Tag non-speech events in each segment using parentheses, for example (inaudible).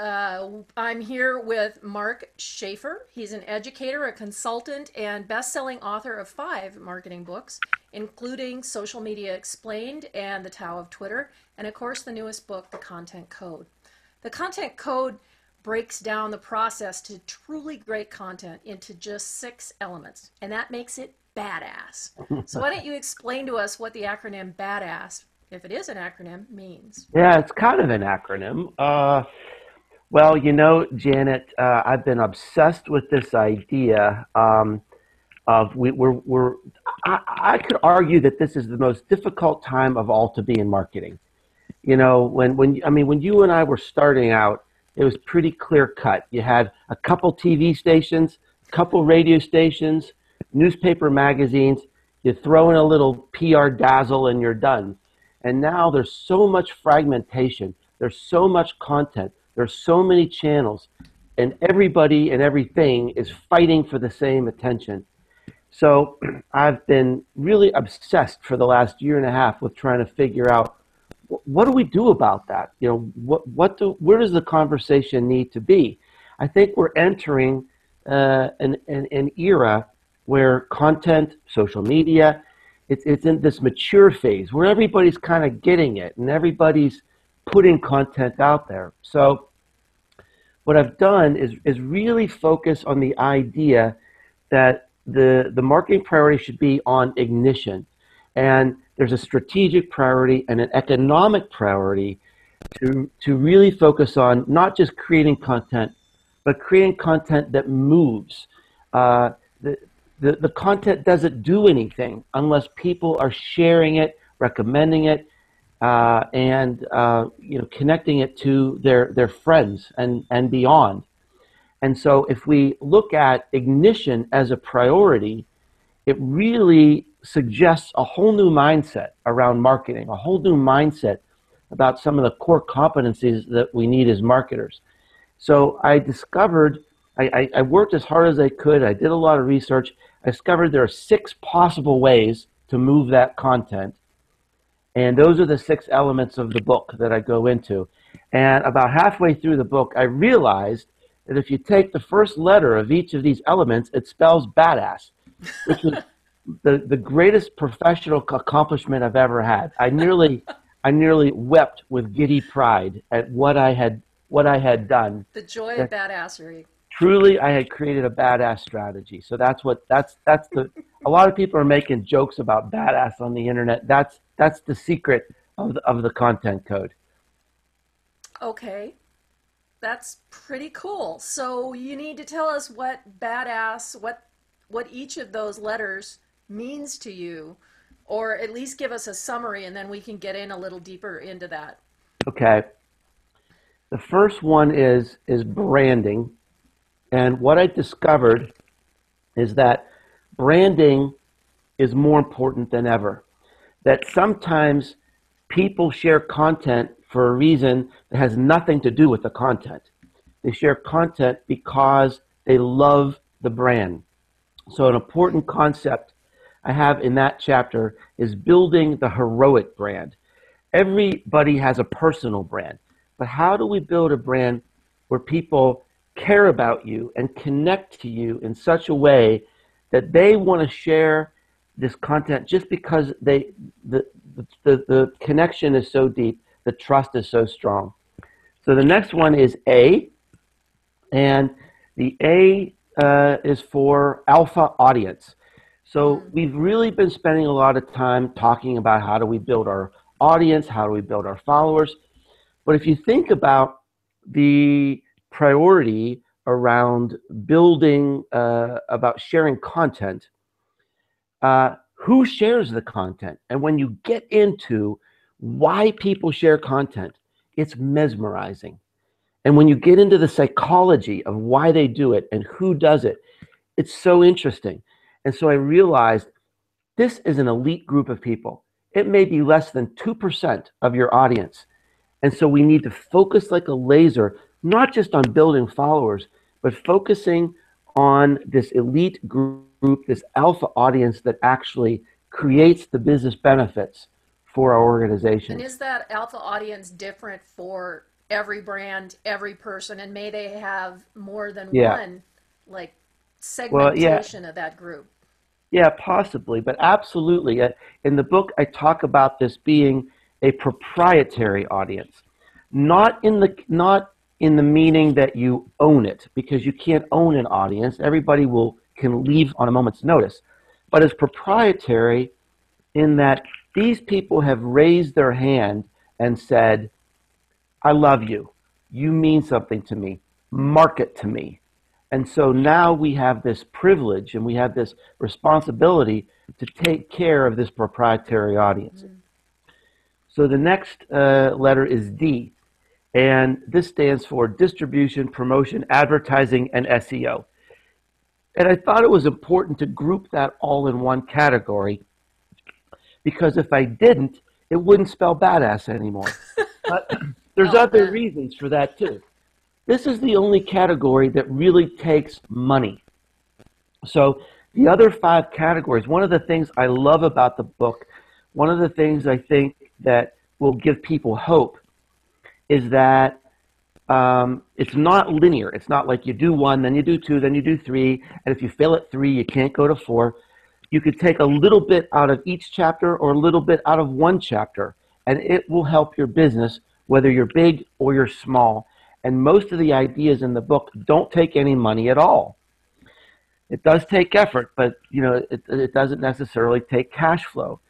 Uh, I'm here with Mark Schaefer. He's an educator, a consultant, and best selling author of five marketing books, including Social Media Explained and The Tao of Twitter, and of course, the newest book, The Content Code. The Content Code breaks down the process to truly great content into just six elements, and that makes it badass. so, why don't you explain to us what the acronym BADASS, if it is an acronym, means? Yeah, it's kind of an acronym. Uh, well, you know, Janet, uh, I've been obsessed with this idea um, of we, we're, we're I, I could argue that this is the most difficult time of all to be in marketing. You know, when, when I mean, when you and I were starting out, it was pretty clear cut. You had a couple TV stations, a couple radio stations, newspaper magazines. You throw in a little PR dazzle and you're done. And now there's so much fragmentation. There's so much content. There's so many channels. And everybody and everything is fighting for the same attention. So (clears throat) I've been really obsessed for the last year and a half with trying to figure out what do we do about that? You know, what, what do, where does the conversation need to be? I think we're entering uh, an, an, an era where content, social media, it's, it's in this mature phase where everybody's kind of getting it and everybody's putting content out there. So what I've done is, is really focus on the idea that the, the marketing priority should be on ignition. And there's a strategic priority and an economic priority to, to really focus on not just creating content, but creating content that moves. Uh, the, the, the content doesn't do anything unless people are sharing it, recommending it, uh, and uh, you know connecting it to their, their friends and, and beyond. And so if we look at ignition as a priority, it really suggests a whole new mindset around marketing, a whole new mindset about some of the core competencies that we need as marketers. So I discovered, I, I, I, worked as hard as I could, I did a lot of research. I discovered there are six possible ways to move that content. And those are the six elements of the book that I go into. And about halfway through the book, I realized that if you take the first letter of each of these elements, it spells badass, which is (laughs) the, the greatest professional accomplishment I've ever had. I nearly, I nearly wept with giddy pride at what I had, what I had done. The joy of badassery. Truly, I had created a badass strategy. So that's what that's that's the. A lot of people are making jokes about badass on the internet. That's that's the secret of the, of the content code. Okay. That's pretty cool. So you need to tell us what badass, what what each of those letters means to you, or at least give us a summary and then we can get in a little deeper into that. Okay. The first one is is branding. And what I discovered is that branding is more important than ever. That sometimes people share content for a reason that has nothing to do with the content. They share content because they love the brand. So, an important concept I have in that chapter is building the heroic brand. Everybody has a personal brand, but how do we build a brand where people care about you and connect to you in such a way that they want to share this content just because they the, the, the connection is so deep, the trust is so strong. So the next one is A, and the A uh, is for alpha audience. So mm. we've really been spending a lot of time talking about how do we build our audience, how do we build our followers. But if you think about the priority around building, uh, about sharing content, uh, who shares the content? And when you get into why people share content, it's mesmerizing. And when you get into the psychology of why they do it and who does it, it's so interesting. And so I realized this is an elite group of people. It may be less than 2% of your audience. And so we need to focus like a laser, not just on building followers, but focusing on this elite group, this alpha audience that actually creates the business benefits for our organization. And is that alpha audience different for every brand, every person, and may they have more than Yeah. one like Well, yeah. segmentation of that group. Yeah, possibly, but absolutely. Uh, In the book, I talk about this being a proprietary audience, not in the not in the meaning that you own it, because you can't own an audience. Everybody will can leave on a moment's notice, but as proprietary in that these people have raised their hand and said, "I love you. You mean something to me. Market to me." And so now we have this privilege and we have this responsibility to take care of this proprietary audience. So the next uh, letter is D, and this stands for distribution, promotion, advertising, and SEO. And I thought it was important to group that all in one category because if I didn't, it wouldn't spell badass anymore. (laughs) but there's Oh, other man. reasons for that too. This is the only category that really takes money. So the other five categories, one of the things I love about the book, one of the things I think that will give people hope is that um, it's not linear. It's not like you do one, then you do two, then you do three, and if you fail at three, you can't go to four. You could take a little bit out of each chapter or a little bit out of one chapter, and it will help your business, whether you're big or you're small. And most of the ideas in the book don't take any money at all. It does take effort, but you know it, it doesn't necessarily take cash flow.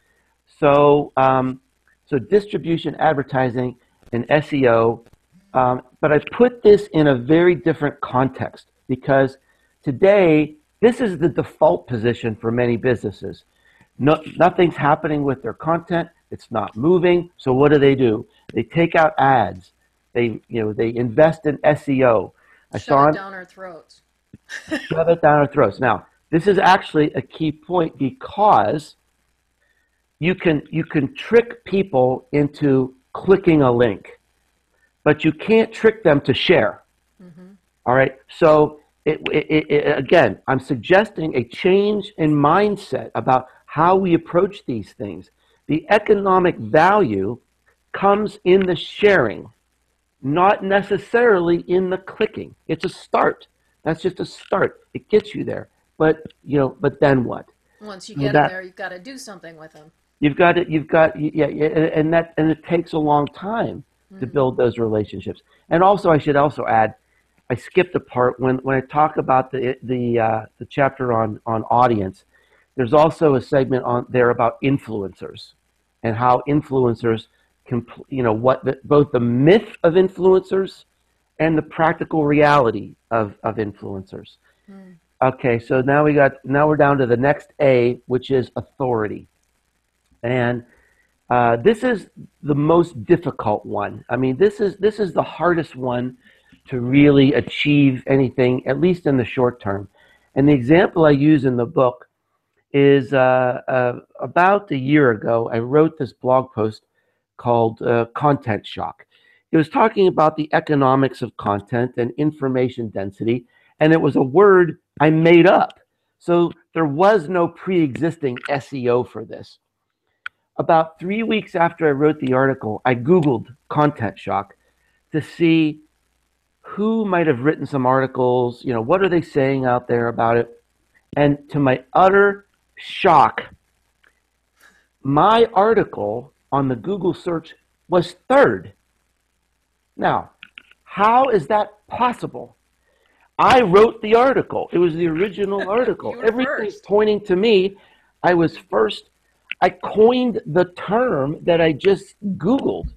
So, um, so distribution, advertising, and SEO. Um, but I put this in a very different context because today this is the default position for many businesses. No, nothing's happening with their content. It's not moving. So what do they do? They take out ads. They, you know, they invest in SEO. I saw Shove on- it down our throats. (laughs) shove it down our throats. Now, this is actually a key point because you can you can trick people into clicking a link, but you can't trick them to share. Mm-hmm. All right. So it, it, it, again, I'm suggesting a change in mindset about how we approach these things. The economic value comes in the sharing, not necessarily in the clicking. It's a start. That's just a start. It gets you there. But you know, but then what? Once you get that- in there, you've got to do something with them. You've got it. You've got yeah, yeah, and that and it takes a long time to build those relationships. And also, I should also add, I skipped a part when when I talk about the the uh, the chapter on on audience. There's also a segment on there about influencers and how influencers can you know what the, both the myth of influencers and the practical reality of of influencers. Okay, so now we got now we're down to the next A, which is authority. And uh, this is the most difficult one. I mean, this is this is the hardest one to really achieve anything, at least in the short term. And the example I use in the book is uh, uh, about a year ago. I wrote this blog post called uh, "Content Shock." It was talking about the economics of content and information density, and it was a word I made up. So there was no pre-existing SEO for this about three weeks after I wrote the article, I Googled content shock to see who might have written some articles, you know, what are they saying out there about it? And to my utter shock, my article on the Google search was third. Now, how is that possible? I wrote the article. It was the original (laughs) article. Everything's first. pointing to me. I was first. I coined the term that I just Googled.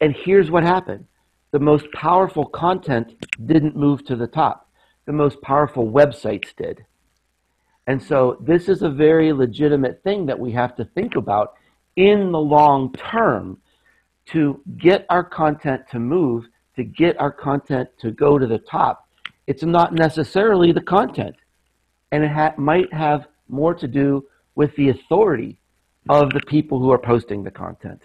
And here's what happened the most powerful content didn't move to the top, the most powerful websites did. And so this is a very legitimate thing that we have to think about in the long term to get our content to move, to get our content to go to the top. It's not necessarily the content, and it ha- might have more to do with the authority of the people who are posting the content.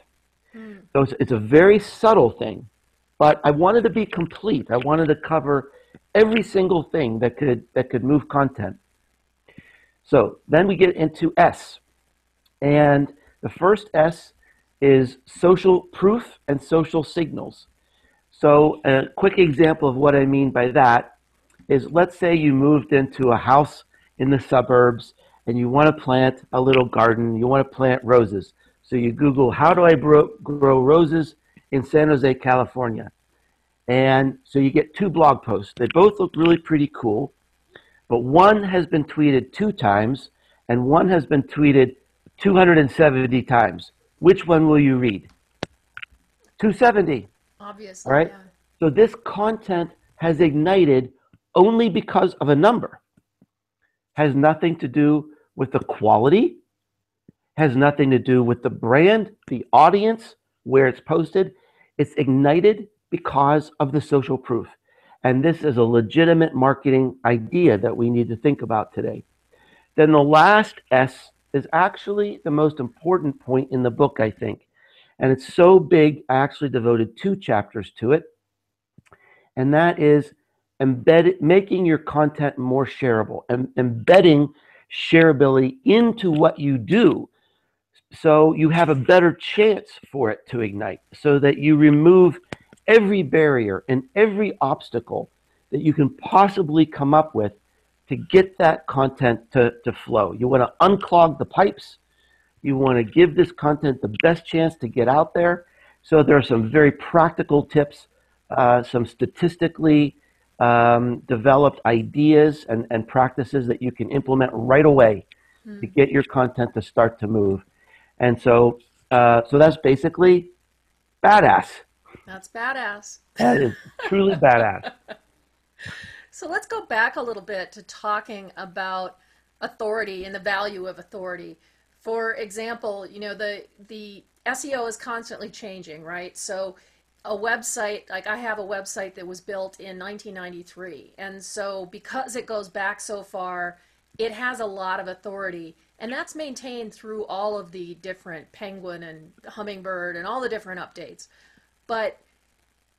Hmm. So it's, it's a very subtle thing, but I wanted to be complete. I wanted to cover every single thing that could that could move content. So then we get into S, and the first S is social proof and social signals. So, a quick example of what I mean by that is let's say you moved into a house in the suburbs and you want to plant a little garden, you want to plant roses. So you Google, how do I grow, grow roses in San Jose, California? And so you get two blog posts. They both look really pretty cool, but one has been tweeted two times and one has been tweeted 270 times. Which one will you read? 270. Obviously. All right. Yeah. So this content has ignited only because of a number. Has nothing to do with the quality, has nothing to do with the brand, the audience, where it's posted. It's ignited because of the social proof. And this is a legitimate marketing idea that we need to think about today. Then the last S is actually the most important point in the book, I think. And it's so big, I actually devoted two chapters to it. And that is embed, making your content more shareable and embedding shareability into what you do so you have a better chance for it to ignite so that you remove every barrier and every obstacle that you can possibly come up with to get that content to, to flow. You want to unclog the pipes. You want to give this content the best chance to get out there. So there are some very practical tips, uh, some statistically um, developed ideas and, and practices that you can implement right away mm. to get your content to start to move. And so, uh, so that's basically badass. That's badass. That is truly badass. (laughs) So let's go back a little bit to talking about authority and the value of authority. For example, you know the the SEO is constantly changing, right? So a website like I have a website that was built in 1993, and so because it goes back so far, it has a lot of authority, and that's maintained through all of the different Penguin and Hummingbird and all the different updates. But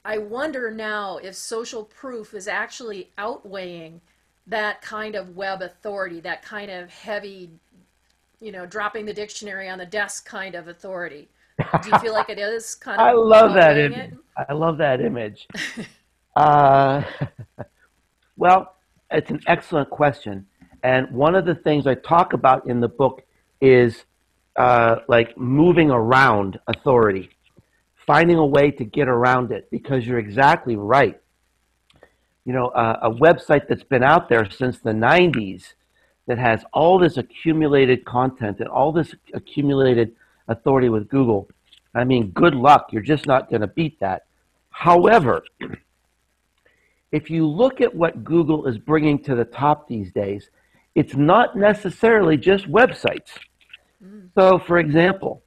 I wonder now if social proof is actually outweighing that kind of web authority, that kind of heavy, you know, dropping the dictionary on the desk kind of authority. (laughs) Do you feel like it is kind of? I love that image. I love that image. uh, (laughs) well, it's an excellent question, and one of the things I talk about in the book is uh, like moving around authority finding a way to get around it because you're exactly right. You know, uh, a website that's been out there since the 90s that has all this accumulated content and all this accumulated authority with Google. I mean, good luck. You're just not going to beat that. However, (clears throat) if you look at what Google is bringing to the top these days, it's not necessarily just websites. Mm. So, for example,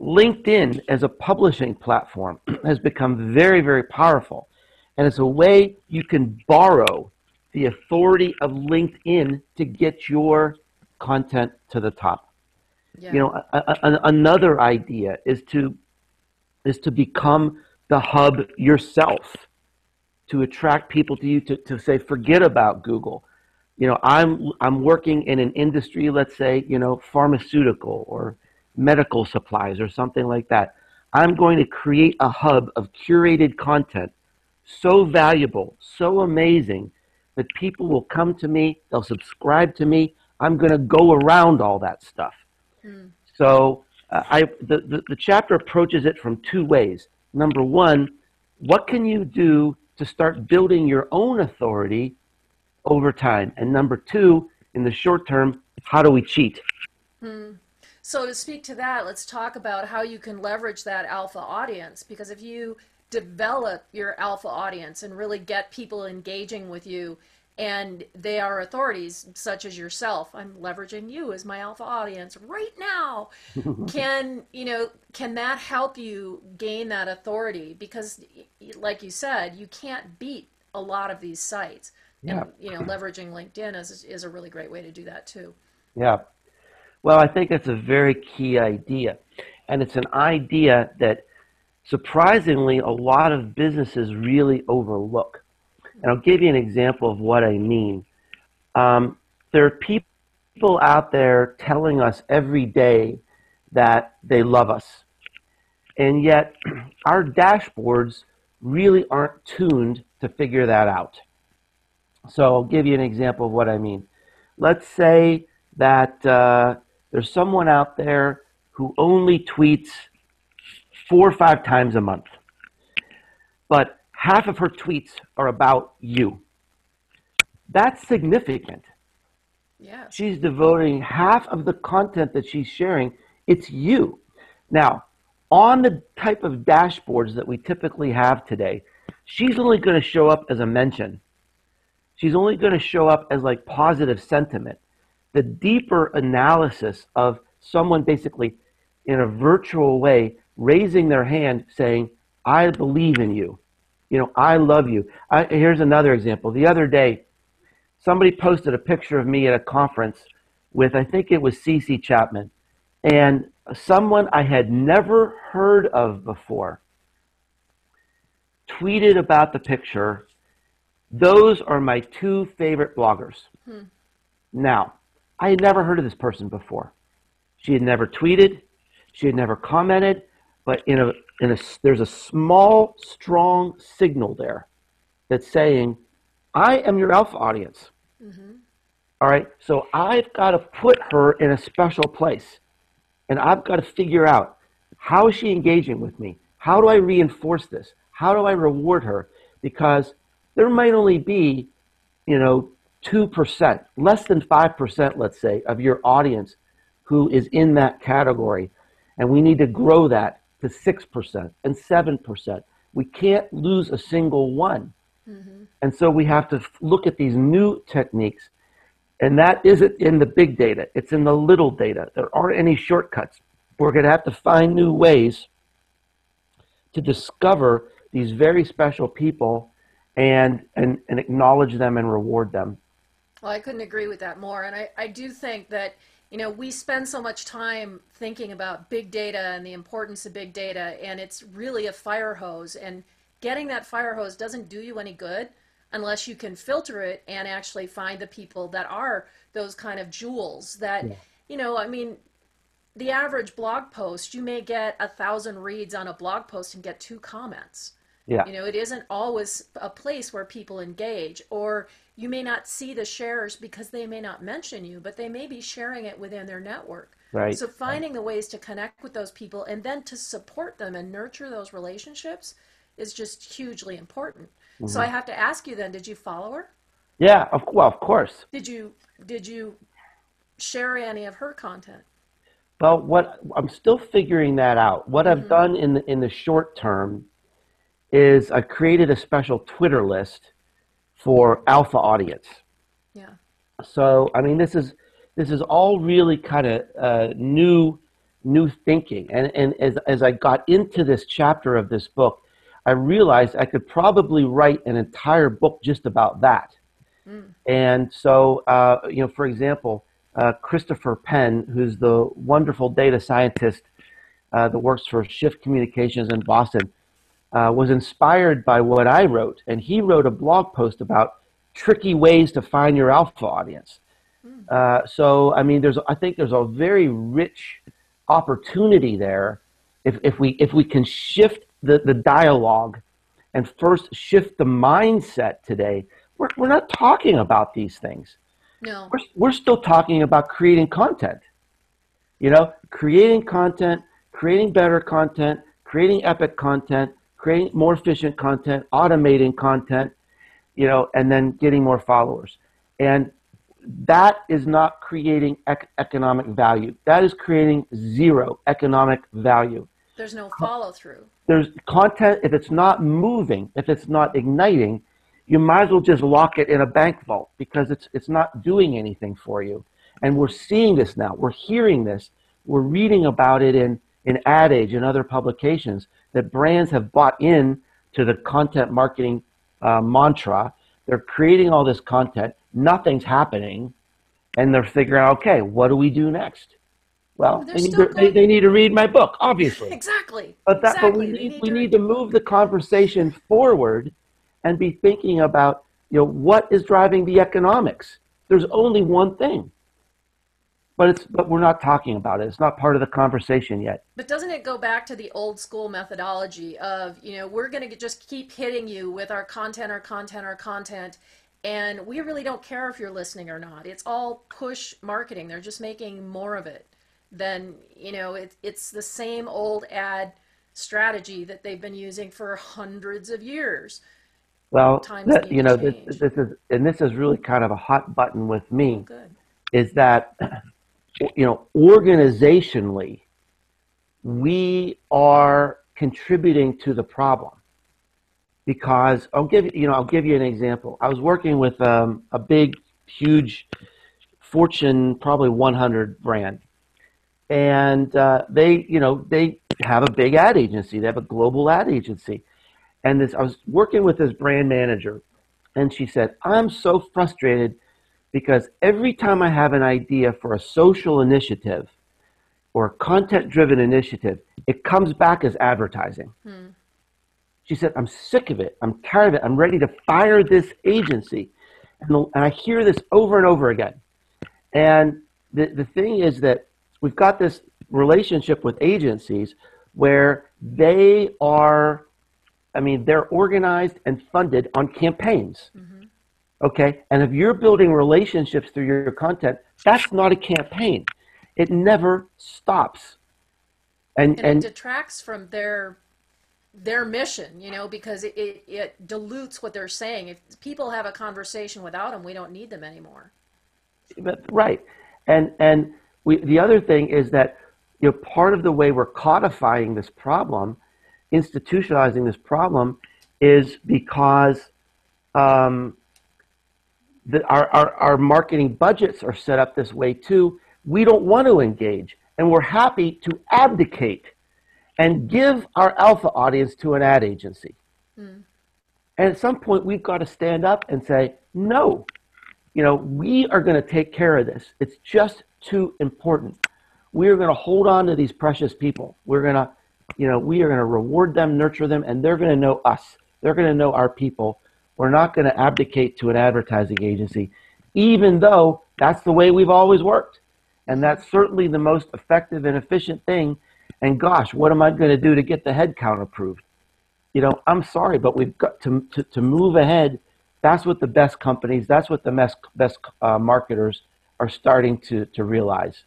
LinkedIn as a publishing platform (clears throat) has become very, very powerful. And it's a way you can borrow the authority of LinkedIn to get your content to the top. Yeah. You know, a, a, another idea is to is to become the hub yourself, to attract people to you to, to say, forget about Google. You know, I'm I'm working in an industry, let's say, you know, pharmaceutical or medical supplies or something like that. I'm going to create a hub of curated content so valuable, so amazing that people will come to me, they'll subscribe to me. I'm going to go around all that stuff. Mm. So uh, I, the, the, the chapter approaches it from two ways. Number one, what can you do to start building your own authority over time? And number two, in the short term, how do we cheat? Mm. So to speak to that, let's talk about how you can leverage that alpha audience because if you develop your alpha audience and really get people engaging with you and they are authorities such as yourself i'm leveraging you as my alpha audience right now (laughs) can you know can that help you gain that authority because like you said you can't beat a lot of these sites yeah. and you know leveraging linkedin is, is a really great way to do that too yeah well, I think that's a very key idea. And it's an idea that surprisingly a lot of businesses really overlook. And I'll give you an example of what I mean. Um, there are people out there telling us every day that they love us. And yet, (clears throat) our dashboards really aren't tuned to figure that out. So I'll give you an example of what I mean. Let's say that uh, there's someone out there who only tweets four or five times a month, but half of her tweets are about you. That's significant. Yeah. She's devoting half of the content that she's sharing, it's you. Now, on the type of dashboards that we typically have today, she's only going to show up as a mention. She's only going to show up as like positive sentiment. The deeper analysis of someone basically in a virtual way raising their hand saying, I believe in you. You know, I love you. I, here's another example. The other day, somebody posted a picture of me at a conference with, I think it was CC Chapman, and someone I had never heard of before tweeted about the picture. Those are my two favorite bloggers. Hmm. Now, I had never heard of this person before. She had never tweeted, she had never commented, but in a, in a, there's a small, strong signal there that's saying, I am your alpha audience. Mm-hmm. All right. So I've got to put her in a special place. And I've got to figure out how is she engaging with me? How do I reinforce this? How do I reward her? Because there might only be, you know, 2%, less than 5%, let's say, of your audience who is in that category. And we need to grow that to 6% and 7%. We can't lose a single one. Mm-hmm. And so we have to look at these new techniques. And that isn't in the big data, it's in the little data. There aren't any shortcuts. We're going to have to find new ways to discover these very special people and, and, and acknowledge them and reward them. Well, I couldn't agree with that more. And I, I do think that, you know, we spend so much time thinking about big data and the importance of big data, and it's really a fire hose. And getting that fire hose doesn't do you any good unless you can filter it and actually find the people that are those kind of jewels that yeah. you know i mean the average blog post you may get a thousand reads on a blog post and get two comments yeah. you know it isn't always a place where people engage or you may not see the shares because they may not mention you but they may be sharing it within their network right so finding the ways to connect with those people and then to support them and nurture those relationships is just hugely important. Mm-hmm. So I have to ask you then, did you follow her? Yeah, of well, of course. Did you did you share any of her content? Well, what I'm still figuring that out. What mm-hmm. I've done in the in the short term is I created a special Twitter list for alpha audience. Yeah. So I mean, this is this is all really kind of uh, new new thinking, and and as as I got into this chapter of this book, I realized I could probably write an entire book just about that. Mm. And so, uh, you know, for example, uh, Christopher Penn, who's the wonderful data scientist uh, that works for Shift Communications in Boston, uh, was inspired by what I wrote. And he wrote a blog post about tricky ways to find your alpha audience. Mm. so, I mean, there's, I think there's a very rich opportunity there if, if, we, if we can shift the, the dialogue and first shift the mindset today, we're, we're not talking about these things. No. We're, we're still talking about creating content. You know, creating content, creating better content, creating epic content, creating more efficient content, automating content, you know, and then getting more followers. And that is not creating ec- economic value. That is creating zero economic value. There's no follow through there's content, if it's not moving, if it's not igniting, you might as well just lock it in a bank vault because it's, it's not doing anything for you. And we're seeing this now. We're hearing this. We're reading about it in, in Ad Age and other publications that brands have bought in to the content marketing uh, mantra. They're creating all this content. Nothing's happening. And they're figuring out, okay, what do we do next? Well, they need, to, they, they need, to, read my book, obviously. (laughs) exactly. But that, exactly. but we need, need we need to move the conversation forward, and be thinking about you know what is driving the economics. There's only one thing. But it's but we're not talking about it. It's not part of the conversation yet. But doesn't it go back to the old school methodology of, you know, we're going to just keep hitting you with our content, our content, our content, and we really don't care if you're listening or not. It's all push marketing. They're just making more of it. Then, you know, it, it's the same old ad strategy that they've been using for hundreds of years. Well, that, you know, this, this is and this is really kind of a hot button with me Good. is that you know organizationally we are contributing to the problem because I'll give you you know I'll give you an example. I was working with um, a big, huge Fortune probably 100 brand, and uh, they you know they have a big ad agency. They have a global ad agency, and this I was working with this brand manager, and she said, "I'm so frustrated because every time I have an idea for a social initiative." or a content driven initiative, it comes back as advertising. Hmm. She said, I'm sick of it. I'm tired of it. I'm ready to fire this agency. And, the, and I hear this over and over again. And the, the thing is that we've got this relationship with agencies where they are, I mean, they're organized and funded on campaigns. Mm-hmm. Okay. And if you're building relationships through your content, that's not a campaign. It never stops. And, And, and it detracts from their their mission, you know, because it, it, it dilutes what they're saying. If people have a conversation without them, we don't need them anymore. But, right. And and we the other thing is that you know part of the way we're codifying this problem, institutionalizing this problem, is because um, the, our, our our marketing budgets are set up this way too. We don't want to engage, and we're happy to abdicate and give our alpha audience to an ad agency. Hmm. And at some point, we've got to stand up and say, no, you know, we are going to take care of this. It's just too important. We are going to hold on to these precious people. We're going to, you know, we are going to reward them, nurture them, and they're going to know us. They're going to know our people. We're not going to abdicate to an advertising agency, even though that's the way we've always worked. And that's certainly the most effective and efficient thing. And gosh, what am I going to do to get the head count approved? you know, I'm sorry, but we've got to, to, to move ahead. That's what the best companies, that's what the best, best uh, marketers are starting to, to realize.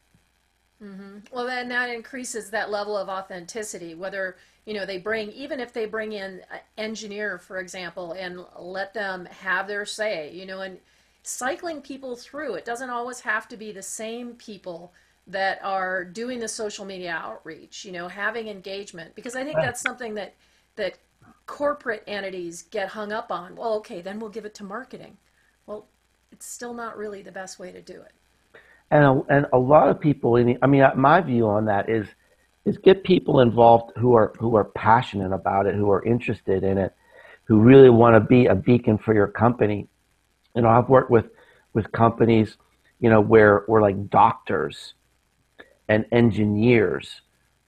Well, then that increases that level of authenticity. Whether you know they bring, even if they bring in an engineer, for example, and let them have their say, you know, and cycling people through. It doesn't always have to be the same people that are doing the social media outreach. You know, having engagement because I think that's something that that corporate entities get hung up on. Well, okay, then we'll give it to marketing. Well, it's still not really the best way to do it. And a, and a lot of people, in the, I mean, my view on that is, is get people involved who are, who are passionate about it, who are interested in it, who really want to be a beacon for your company. You know, I've worked with, with companies, you know, where, where like doctors and engineers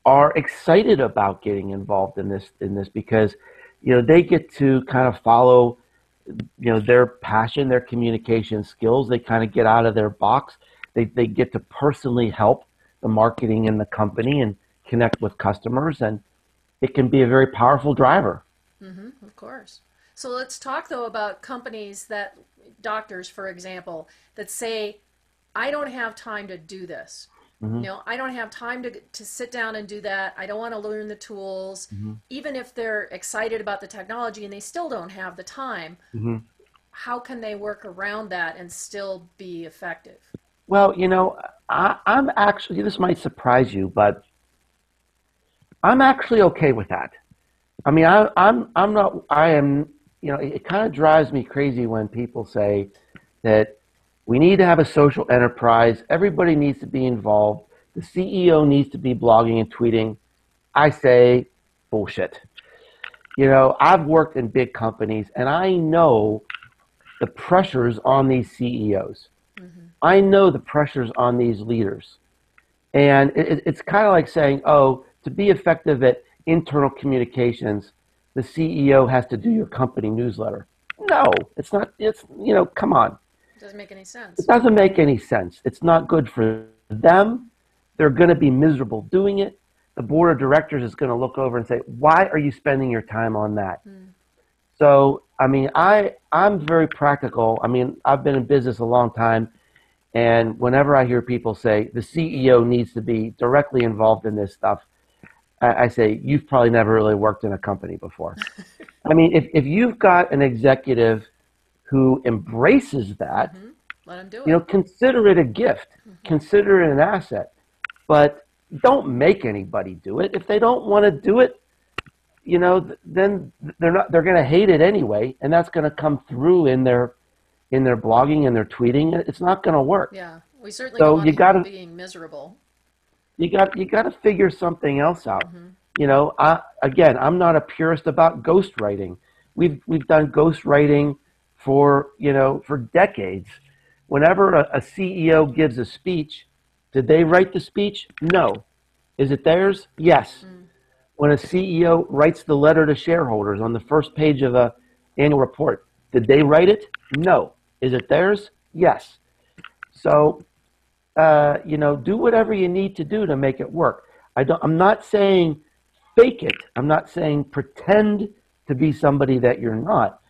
are excited about getting involved in this, in this because, you know, they get to kind of follow, you know, their passion, their communication skills. They kind of get out of their box. They, they get to personally help the marketing in the company and connect with customers. And it can be a very powerful driver. Mm-hmm, of course. So let's talk though about companies that, doctors, for example, that say, I don't have time to do this. Mm-hmm. You know, I don't have time to, to sit down and do that. I don't want to learn the tools. Mm-hmm. Even if they're excited about the technology and they still don't have the time, how can they work around that and still be effective? Well, you know, I, I'm actually, this might surprise you, but I'm actually okay with that. I mean, I, I'm, I'm not, I am, you know, it, it kind of drives me crazy when people say that we need to have a social enterprise. Everybody needs to be involved. The CEO needs to be blogging and tweeting. I say bullshit. You know, I've worked in big companies and I know the pressures on these CEOs. Mm-hmm. I know the pressures on these leaders. And it- it's kind of like saying, oh, to be effective at internal communications, the CEO has to do your company newsletter. No, it's not, it's, you know, come on. Doesn't make any sense. It doesn't make any sense. It's not good for them, they're going to be miserable doing it. The board of directors is going to look over and say, "Why are you spending your time on that?" Mm. So, I mean, I I'm very practical. I mean, I've been in business a long time, and whenever I hear people say the CEO needs to be directly involved in this stuff, I, I say you've probably never really worked in a company before. I mean, if if you've got an executive who embraces that, mm-hmm. let him do it. You know, consider it a gift. Mm-hmm. Consider it an asset, but don't make anybody do it. If they don't want to do it, you know, then they're not. They're going to hate it anyway, and that's going to come through in their in their blogging and their tweeting. It's not going to work. Yeah, we certainly so you gotta, being miserable. You got you got to figure something else out. Mm-hmm. You know, I, again, I'm not a purist about ghostwriting. We've we've done ghostwriting for you know for decades. Whenever a, a CEO gives a speech, did they write the speech? No. Is it theirs? Yes. Mm. When a CEO writes the letter to shareholders on the first page of a annual report, did they write it? No. Is it theirs? Yes. So, uh, you know, do whatever you need to do to make it work. I don't, I'm not saying fake it. I'm not saying pretend to be somebody that you're not.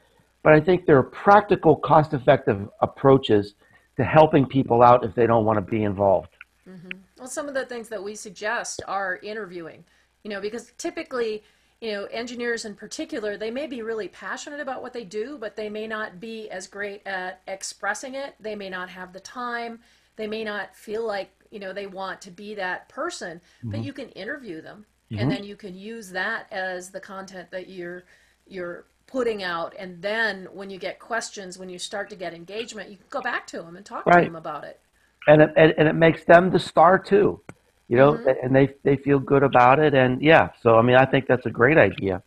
But I think there are practical, cost effective approaches to helping people out if they don't want to be involved. Mm-hmm. Well, some of the things that we suggest are interviewing, you know, because typically, you know, engineers in particular, they may be really passionate about what they do, but they may not be as great at expressing it. They may not have the time. They may not feel like, you know, they want to be that person, mm-hmm. but you can interview them mm-hmm. and then you can use that as the content that you're you're putting out and then when you get questions when you start to get engagement you can go back to them and talk right. to them about it and it, and, and it makes them the star too you know mm-hmm. and they they feel good about it and yeah so i mean i think that's a great idea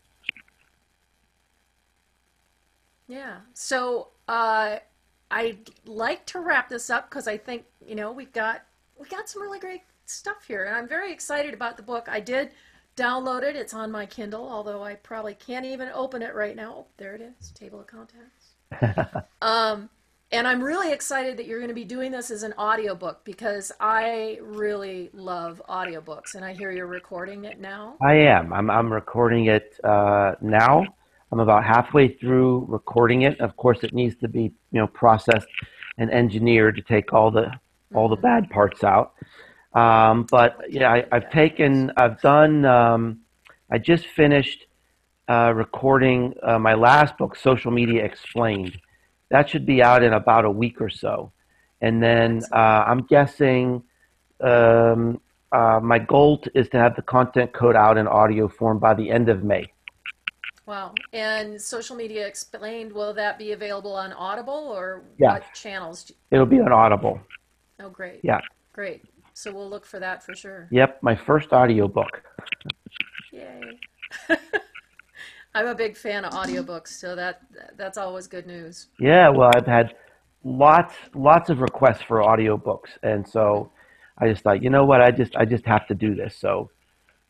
yeah so uh i'd like to wrap this up because i think you know we've got we got some really great stuff here and i'm very excited about the book i did download it. It's on my Kindle, although I probably can't even open it right now. Oh, there it is, table of contents. (laughs) um, and I'm really excited that you're going to be doing this as an audiobook because I really love audiobooks, and I hear you're recording it now. I am. I'm, I'm recording it uh, now. I'm about halfway through recording it. Of course, it needs to be you know processed and engineered to take all the all the bad parts out. Um, but yeah, I, have taken, I've done, um, I just finished uh, recording uh, my last book, Social Media Explained. That should be out in about a week or so. And then uh, I'm guessing um, uh, my goal is to have the content code out in audio form by the end of May. Wow. And Social Media Explained, will that be available on Audible or yeah. what channels? It'll be on Audible. Oh, great. Yeah. Great. So we'll look for that for sure. Yep, my first audiobook. Yay. (laughs) I'm a big fan of audiobooks, so that that's always good news. Yeah, well, I've had lots lots of requests for audiobooks, and so I just thought, you know what, I just I just have to do this. So,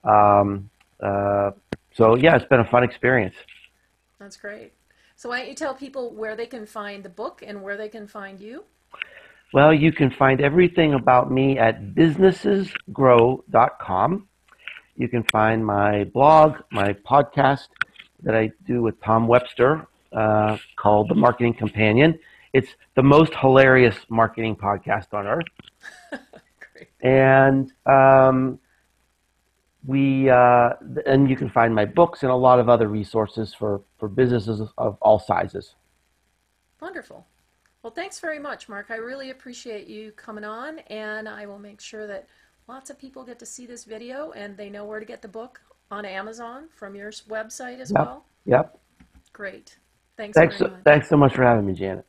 um, uh, so yeah, it's been a fun experience. That's great. So why don't you tell people where they can find the book and where they can find you? Well, you can find everything about me at businessesgrow.com. You can find my blog, my podcast that I do with Tom Webster uh, called The Marketing Companion. It's the most hilarious marketing podcast on earth. (laughs) and um, we uh, and you can find my books and a lot of other resources for, for businesses of all sizes. Wonderful. Well, thanks very much, Mark. I really appreciate you coming on, and I will make sure that lots of people get to see this video and they know where to get the book on Amazon from your website as yep. well. Yep. Great. Thanks. Thanks. So, thanks so much for having me, Janet.